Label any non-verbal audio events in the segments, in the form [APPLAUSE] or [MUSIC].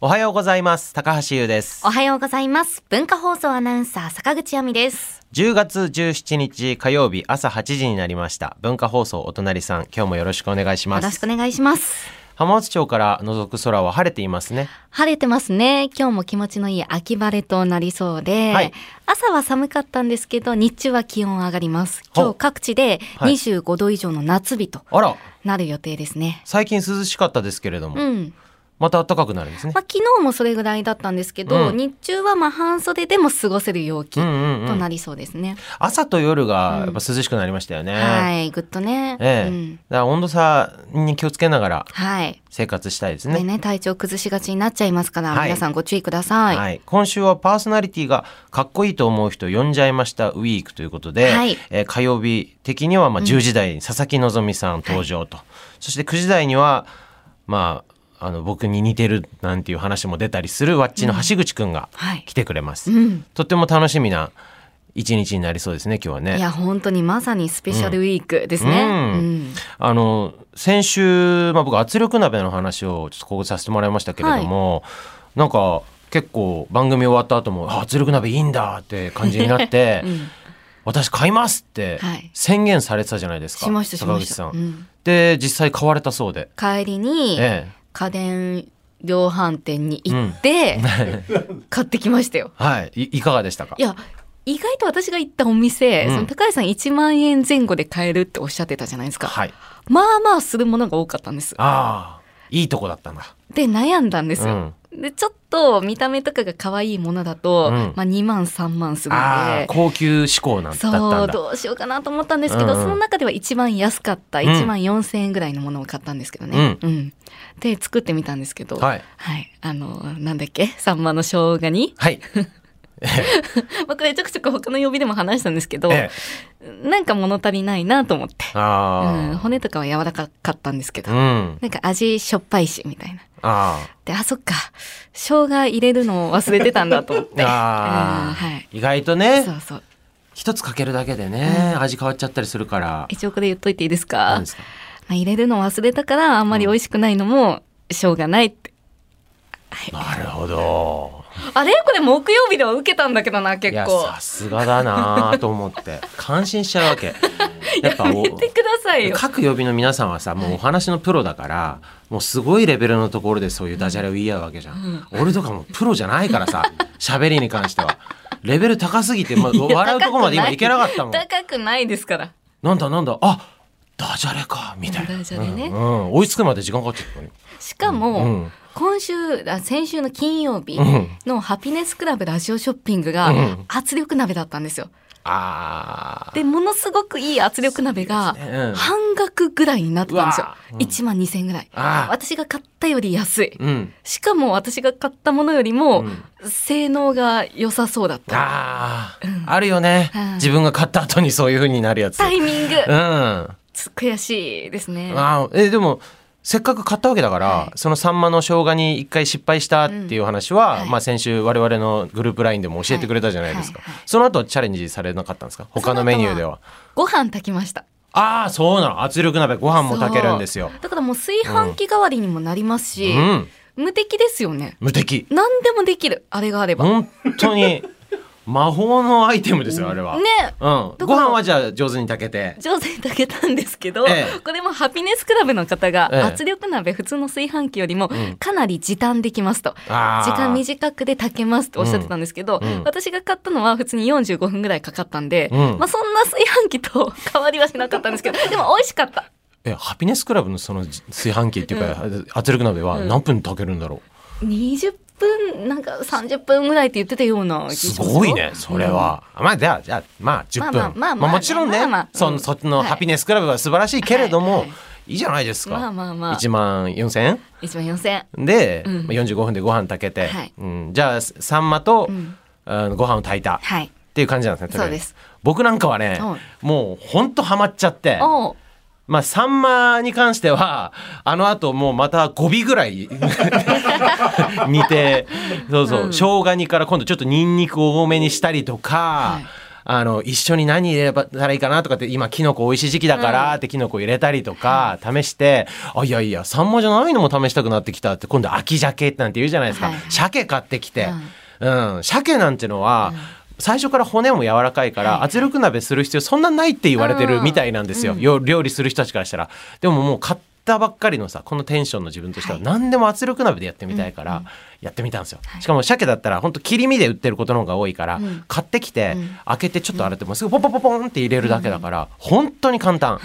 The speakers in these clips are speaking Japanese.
おはようございます高橋優ですおはようございます。文化放送アナウンサー坂口亜美です。10月17日火曜日朝8時になりました文化放送お隣さん今日もよろしくお願いしよますろしくお願いします。浜松町から覗く空は晴れていますね晴れてますね。今日も気持ちのいい秋晴れとなりそうで、はい朝は寒かったんですけど、日中は気温上がります。今日各地ではい25度以上の夏日とあらなる予定ですね。最近涼しかったですけれども、うん。また暖かくなるんですね。まあ、昨日もそれぐらいだったんですけど、うん。日中はまあ半袖でも過ごせる陽気とうんうんうん。なりそうですね。朝と夜がやっぱ涼しくなりましたよね、はい、ぐっとね。ええ。うん。だから温度差に気をつけながらはい。生活したいですね。ねね、体調崩しがちになっちゃいますから、はい。皆さんご注意ください。はい、今週はパーソナリティがかっこいいと思う人呼んじゃいましたウィークということで、はい。えー火曜日的にはまあ10時台に佐々木希さん登場と、そして9時台にはまああの僕に似てるなんていう話も出たりするワッチの橋口くんがはい。来てくれます、うん。とっても楽しみな一日になりそうですね今日はね。いや、本当にまさにスペシャルウィークですね。うん。うん。あの先週、まあ、僕圧力鍋の話をちょっとここでさせてもらいましたけれども、なんか結構番組終わった後もあ圧力鍋いいんだって感じになって、[LAUGHS] うん。私買いますってはい。宣言されてたじゃないですか、しましたしました。坂口さん。うん。で実際買われたそうで、帰りにえ家電量販店に行ってえ、買ってきましたよ。はい。いいかがでしたか？いや、意外と私が行ったお店、うん。その高橋さん1万円前後で買えるっておっしゃってたじゃないですか。はい。まあまあするものが多かったんです。ああいいとこだったんだ。で、悩んだんですよ。うん。で、ちょっと見た目とかが可愛いものだと、うん。まあ2万3万するので、高級志向なんだったんそう、だどうしようかなと思ったんですけど、うん。うんその中では一番安かったうん。1万4000円ぐらいのものを買ったんですけどね。うん。で、作ってみたんですけど、はい。はい。あの、なんだっけ？サンマの生姜に？はい、[LAUGHS] まあ、これちょくちょく他の曜日でも話したんですけど、えなんか物足りないなと思って。うん、あ骨とかは柔らかかったんですけど、うんなんか味しょっぱいし、みたいな。ああで、あ、そっか。生姜入れるのを忘れてたんだと思って。[LAUGHS] はい。意外とねそうそう。一つかけるだけでね、味変わっちゃったりするから一応これ言っといていいですか？何ですか？まあ、入れるの忘れたからあんまり美味しくないのもしょうがないって。なるほどあれ？これ木曜日では受けたんだけどな、いや結構。さすがだなと思って。感心しちゃうわけ。[LAUGHS] やっぱおてくださいよ。各曜日の皆さんはさもうお話のプロだからもうすごいレベルのところでそういうダジャレを言い合うわけじゃん、俺とかもプロじゃないからさ喋りに関しては。レベル高すぎて、まあ、笑うとこまで今い。けなかったもん。高くないですから。なんだなんだ。あダジャレかみたいな。ダジャレね。うんうん。追いつくまで時間かかっちゃしかも、うん今週あ先週の金曜日うん。のハピネスクラブラジオショッピングがうん。圧力鍋だったんですよ。あー。でものすごくいい圧力鍋が半額ぐらいになってたんですよ。うん1万2000円ぐらい。私が買ったより安い。うん。しかも私が買ったものよりもうん。性能が良さそうだった。あー、あるよね、はい自分が買った後にそういう風になるやつ。タイミング。うん。あ悔しいですね。ーえでもせっかく買ったわけだから、はい。そのサンマの生姜に一回失敗したっていう話は、うん。はい。まあ先週我々のグループラインでも教えてくれたじゃないですか、はいその後チャレンジされなかったんですか？他のメニューでは。ご飯炊きました。ああそうなの。圧力鍋ご飯も炊けるんですよ。だからもう炊飯器代わりにもなりますし、うん。無敵ですよね。無敵。何でもできる。あれがあれば。ね。本当に魔法のアイテムですよあれは、うん、ご飯はじゃあ上手に炊けて。上手に炊けたんですけど、ええ。これもハピネスクラブの方がええ。圧力鍋普通の炊飯器よりもん。かなり時短できますと。あー。時間短くで炊けますっておっしゃってたんですけど、うん。うん。私が買ったのは普通に45分ぐらいかかったんで、うん。まあそんな炊飯器と変わりはしなかったんですけど、[LAUGHS] でも美味しかった。えハピネスクラブのその炊飯器っていうか、圧力鍋は何分炊けるんだろ20分、なんか30分ぐらいって言ってたようなすごいねそれは、まあじゃあじゃあまあ10分。まあまあもちろんね、まあまあそうん。のそっちのはい。ハピネスクラブは素晴らしいけれども、はいい、いじゃないですか、まあまあまあ。1万4000円？1万4000円。で、うん。まあ45分でご飯炊けて、はい。うん、じゃあサンマと、ん。あのご飯を炊いた。っはい。ていう感じなんですねそうです。僕なんかはね、はいもうほんとハマっちゃって。おうまあ、サンマに関しては、あの後もうまた5尾ぐらい [LAUGHS] 煮て、そうそう、うん。生姜煮から今度ちょっとニンニク多めにしたりとか、はい。あの一緒に何入れたらいいかなとかって今キノコ美味しい時期だからってキノコ入れたりとか試して、あいやいやサンマじゃないのも試したくなってきたって今度秋鮭なんて言うじゃないですか、はいはい。鮭買ってきて、うん、鮭なんてのは、最初から骨も柔らかいから、はい圧力鍋する必要そんなないって言われてるみたいなんですよ、うん。よ料理する人たちからしたら。でももう買ったばっかりのさこのテンションの自分としてははい。何でも圧力鍋でやってみたいからやってみたんですよ、しかも鮭だったら本当切り身で売ってることの方が多いから、うん。買ってきて、うん。開けてちょっと洗ってもうすぐポンポンポンポンって入れるだけだから、本当に簡単。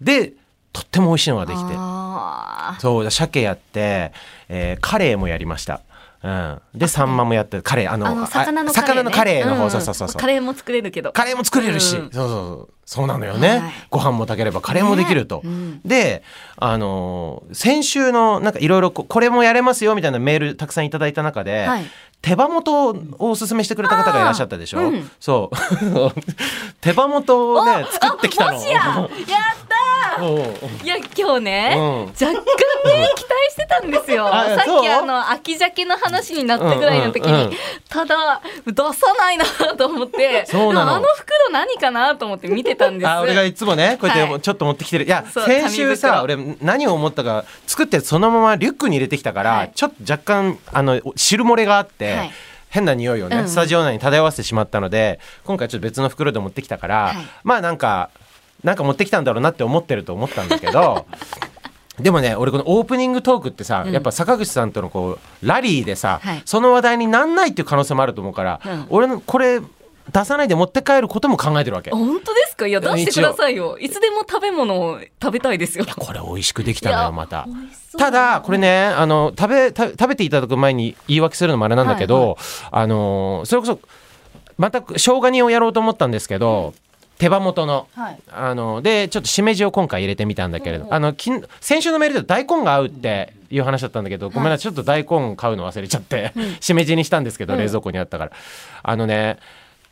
でとっても美味しいのができて。あ。そう鮭やって、えーカレーもやりました。うん、でサンマもやってカレー。あの魚のカレー、ね、魚のカレーの方、ん。そうそうそうそう。カレーも作れるけど。カレーも作れるし、うん。そうそうそう。そうなのよね、はい。ご飯も炊ければカレーもできると、ね。うん。であのー先週のなんかいろいろここれもやれますよみたいなメールたくさんいただいた中で、はい。手羽元をおすすめしてくれた方がいらっしゃったでしょ、うん。そう。[LAUGHS] 手羽元をね作ってきたの。やや。っ [LAUGHS] いや今日ね、うん。若干ね期待してたんですよ。あさっきあの秋鮭の話になったぐらいの時に、ただ出さないなと思ってあの袋何かなと思って見てたんです。あ俺がいつもねこうやってはい。ちょっと持ってきてる、い、や先週さ紙俺何を思ったか作ってそのままリュックに入れてきたから、はい。ちょっと若干あの汁漏れがあって、はい。変な匂いをね、うん。スタジオ内に漂わせてしまったので今回ちょっと別の袋で持ってきたから、はい。まあなんかなんか持ってきたんだろうなって思ってると思ったんだけど [LAUGHS] でもね俺このオープニングトークってさ、うん。やっぱ坂口さんとのこうラリーでさ、はい。その話題になんないっていう可能性もあると思うから、うん。俺のこれ出さないで持って帰ることも考えてるわけ。本当ですか？いや出してくださいよ。いつでも食べ物を食べたいですよ。これ美味しくできたのよまた。ただこれねあの食べた食べていただく前に言い訳するのもあれなんだけど、はいあのそれこそまた生姜煮をやろうと思ったんですけど、手羽元の。はい。あのでちょっとしめじを今回入れてみたんだけれど、うんうんあのきん先週のメールで大根が合うっていう話だったんだけど、ごめんなさいちょっと大根買うの忘れちゃって、[LAUGHS] しめじにしたんですけどうん。冷蔵庫にあったから、あのね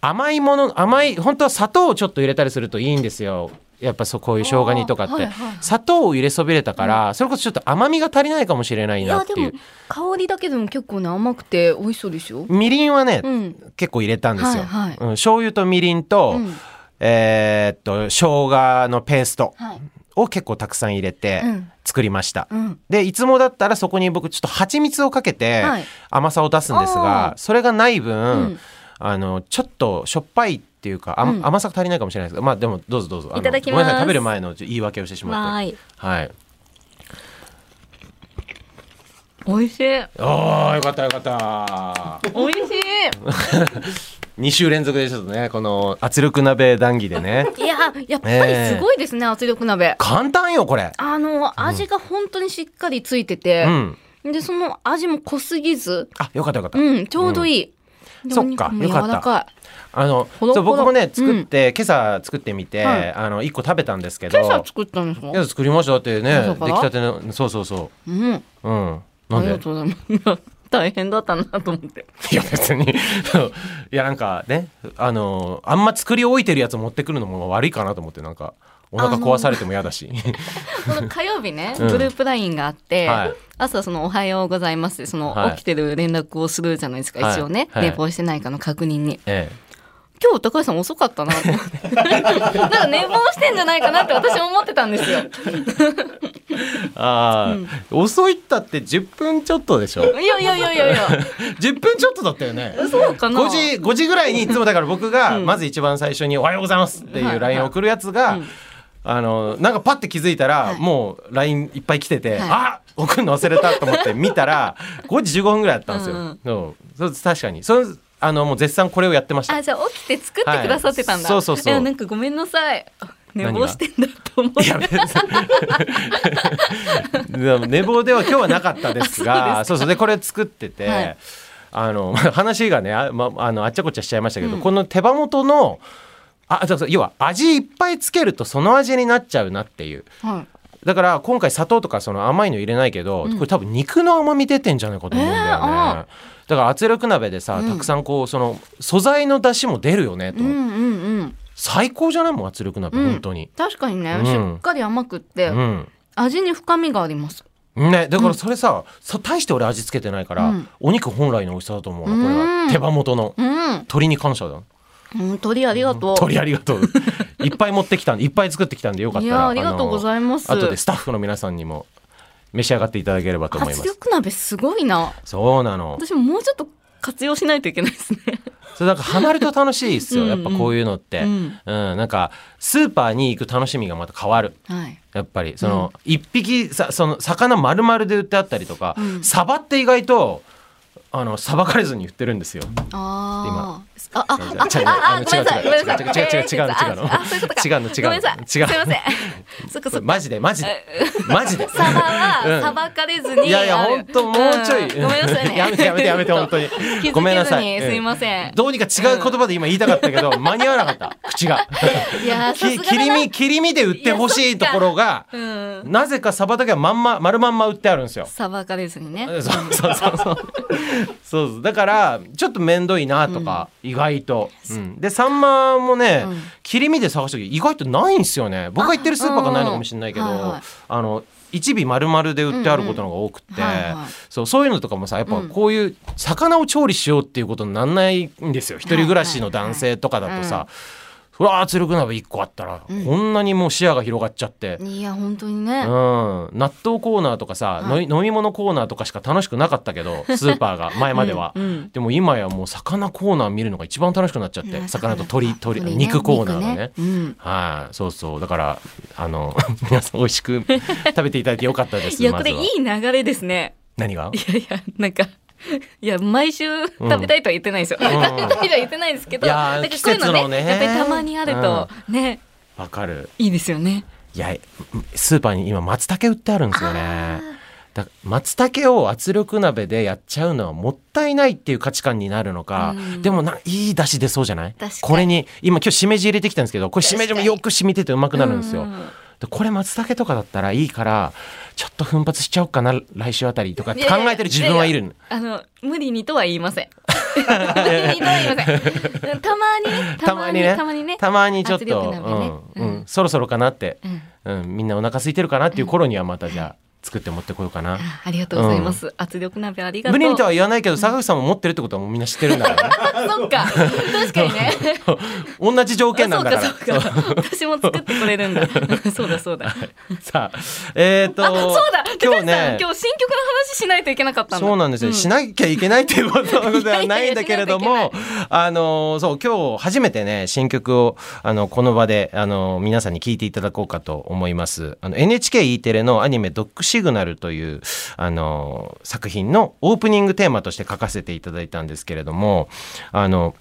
甘いもの甘い本当は砂糖をちょっと入れたりするといいんですよ。やっぱそうこういう生姜煮とかって、はいはい。砂糖を入れそびれたから、それこそちょっと甘みが足りないかもしれないいなっていう。香りだけでも結構ね甘くて美味しそうですよ。みりんはね、うん。結構入れたんですよ、はいはい。うん、醤油とみりんと、うんえーっと生姜のペーストはい。を結構たくさん入れてうん。作りました、うん。でいつもだったらそこに僕ちょっと蜂蜜をかけてはい。甘さを出すんですが、あー。それがない分、うん。あのちょっとしょっぱいっていうか、あうん。甘さが足りないかもしれないですがまあでもどうぞどうぞ。あのいただきます。ごめんなさい食べる前の言い訳をしてしまって。はい。美味しい。おーよかったよかった。美味し [LAUGHS] 2週連続でちょっとねこの圧力鍋談義でね。い [LAUGHS] いややっぱりすごいですね、圧力鍋。簡単よこれ。あの味が本当にしっかりついてて。う、ん。でその味も濃すぎず。あよかったよかった、うんちょうどいい、でそっかよかった。あのそう僕もねうん。作って、今朝作ってみて、はい。あの1個食べたんですけいど。今朝作ったんですか？いや作りました。だってね出来たてのそうそうそう。ん。ううん。なんで？ありがとうございます大変だったなと思って。いや別にいやなんかねあのあんま作り置いてるやつ持ってくるのも悪いかなと思ってなんかお腹壊されても嫌だし。[LAUGHS] この火曜日ね、うん。グループラインがあって、はい。朝その「おはようございます」ってその、はい。起きてる連絡をするじゃないですかはい。一応ね、はい。寝坊してないかの確認に。え今日高橋さん遅かったなと思って。[LAUGHS] なんか寝坊してんじゃないかなって私も思ってたんですよ。えああ、遅いったって10分ちょっとでしょ。いやいやいやいやいや。[LAUGHS] 10分ちょっとだったよね。そうかな。5時5時ぐらいにいつもだから僕がうん。まず一番最初に「おはようございます」っていう LINE を送るやつが、うん。あのなんかパッて気づいたら、はい。もう LINE いっぱい来てて、はい。あ送るの忘れたと思って見たら5時15分ぐらいだったんですよ。うんそう。そう確かに。それあのもう絶賛これをやってました。あじゃあ起きて作ってくださってたんだ、はい。そうそうそう。なんかごめんなさい寝坊してんだと思って。いや別に。寝坊では今日はなかったですがそうそうでこれ作ってて、はい。あのまあ [LAUGHS] 話がねあ,、まあのあっちゃこっちゃしちゃいましたけど、うん。この手羽元のあそうそう要は味いっぱいつけるとその味になっちゃうなっていう。はい。だから今回砂糖とかその甘いの入れないけど、うん。これ多分肉の甘み出てんじゃないかと思うんだよね、えーあだから圧力鍋でさ、うん。たくさんこうその素材の出汁も出るよねと。うんうんうん最高じゃない？もん圧力鍋、うん。本当に。確かにね、うん。しっかり甘くって、うん。味に深みがあります。ね、だからそれさ、さ大して俺味付けてないから、うん。お肉本来の美味しさだと思うなこれうん。は手羽元のうん。鶏に感謝だ。うん、鳥ありがとう。鳥ありがとう。[LAUGHS] いっぱい持ってきたんでいっぱい作ってきたんでよかったら。ありがとうございます。あの後でスタッフの皆さんにも召し上がっていただければと思いま圧す力鍋すごいな。そうなの。私ももうちょっと活用しないといけないですね。それなんかハマると楽しいですよ。[LAUGHS] うんやっぱこういうのって、ううんんなんかスーパーに行く楽しみがまた変わる。はい。やっぱりその一匹さその魚丸々で売ってあったりとか、うん。サバって意外とあのさばかれずに売ってるんですよ。ああ。あ、あ、あ、違うあ、違うあ、あ、ごめんなさい、ごめんなさい。違う違う違う違う違う違うのあ、そういうことか。違うの違うの。違うすいません。そっかそっか。[LAUGHS] マジでマジで [LAUGHS] マジで。サバうんはさばかれずに。いやいや本当もうちょい、んごめんなさいね。やめてやめてやめて本当に気づけずにごめんなさいすいません。どうにか違う言葉で今言いたかったけど、[LAUGHS] 間に合わなかった口がいや、さすきがだな切り身切り身で売ってほしいところがうん。なぜかサバだけはまんま丸まんま売ってあるんですよさばかれずにね。そうそうそうそうそうそうだからちょっと面倒いなとか、意外と、うん、でサンマもね、うん。切り身で探した時意外とないんですよね。僕が行ってるスーパーがないのかもしれないけどあうん。うんはいはい。あの一尾丸々で売ってあることの方が多くて、うんうん。はいはい。そうそういうのとかもさやっぱうん。こういう魚を調理しようっていうことになんないんですよ。一人暮らしの男性とかだとさ、はいうわー圧力鍋1個あったら、うん。こんなにもう視野が広がっちゃって。いや、本当にうん、ね。納豆コーナーとかさ、はい。の飲み物コーナーとかしか楽しくなかったけど [LAUGHS] スーパーが前までは、うんうん。でも今やもう魚コーナー見るのが一番楽しくなっちゃって、ね魚と鶏鶏ね。肉コーナーがね。肉うん。はい。そうそう。だからあの [LAUGHS] 皆さん美味しく食べていただいてよかったですいや、まずは。いこれい流れですね。何が？いやいや、なんか。いや、毎週食べたいとは言ってないですよ。食べたいとは言ってないですけど。いやーなんかこういうの季節のね。やっぱりたまにあると、ね、わかる。いいですよね。いやスーパーに今松茸売ってあるんですよね。だ松茸を圧力鍋でやっちゃうのはもったいないっていう価値観になるのか、うん。でもないい出汁出そうじゃない？これに今今日しめじ入れてきたんですけどこれしめじもよく染みててうまくなるんですよ。うんでこれ松茸とかだったらいいからちょっと奮発しちゃおうかな来週あたりとか考えてる自分はいるのあの、無理にとは言いません。[LAUGHS] 無理にとは言いません。たまにね、たまにねたまにね。たまにちょっ圧と、ねうんうんうんそろそろかなって、うんうん、みんなお腹空いてるかなっていう頃にはまたじゃあ作って持ってこようかな。あありがとうございます。圧力鍋ありがとう。無理にとは言わないけど坂口さんも持ってるってことはもうみんな知ってるんだからね。あ [LAUGHS] そっか。確かにね。[LAUGHS] 同じ条件なんだから。そうかそうか。私も作ってくれるんだ。[LAUGHS] そうだそうだ。さあ、えっ、と、あ、そうだ。今日ね、今日新曲の話しないといけなかった。そうなんですよ、しなきゃいけないっていうことではないんだけれども、あの、そう、今日初めてね、新曲を、あの、この場で、あの、皆さんに聞いていただこうかと思います。あの、NHKE テレのアニメドッグシグナルという、あの、作品のオープニングテーマとして書かせていただいたんですけれども、あの、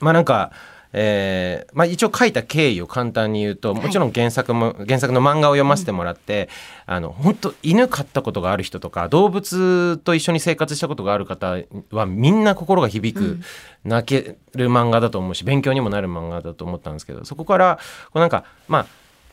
まあなんか、えーまあ、一応書いた経緯を簡単に言うともちろん原作も、原作の漫画を読ませてもらって、あの本当犬飼ったことがある人とか動物と一緒に生活したことがある方はみんな心が響く、泣ける漫画だと思うし勉強にもなる漫画だと思ったんですけどそこからこうなんかまあ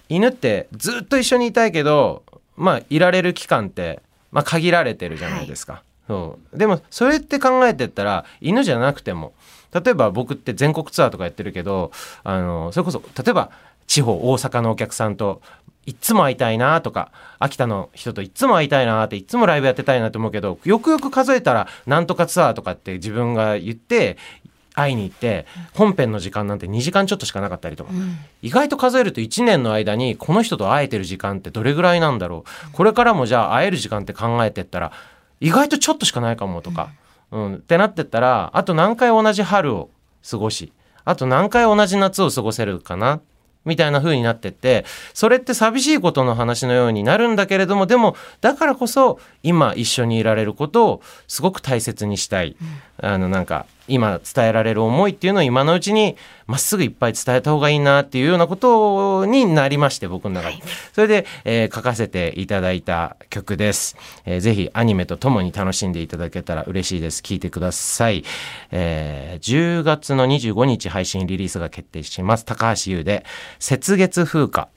犬ってずっと一緒にいたいけどまあいられる期間って、まあ、限られてるじゃないですか。そうでもそれって考えてったら犬じゃなくても例えば僕って全国ツアーとかやってるけどあのそれこそ例えば地方大阪のお客さんといっつも会いたいなとか秋田の人といっつも会いたいなっていっつもライブやってたいなと思うけどよくよく数えたらなんとかツアーとかって自分が言って会いに行って本編の時間なんて2時間ちょっとしかなかったりとか。うん。意外と数えると1年の間にこの人と会えてる時間ってどれぐらいなんだろう。これからもじゃあ会える時間って考えてったら意外とちょっとしかないかもとか、うん。ってなってったらあと何回同じ春を過ごしあと何回同じ夏を過ごせるかなみたいな風になってってそれって寂しいことの話のようになるんだけれどもでもだからこそ今一緒にいられることをすごく大切にしたい、あのなんか今伝えられる思いっていうのを今のうちにまっすぐいっぱい伝えた方がいいなっていうようなことになりまして僕の中で、それで、えー書かせていただいた曲です、えーぜひアニメとともに楽しんでいただけたら嬉しいです。聞いてください、えー10月の25日配信リリースが決定します。高橋優で「雪月風花」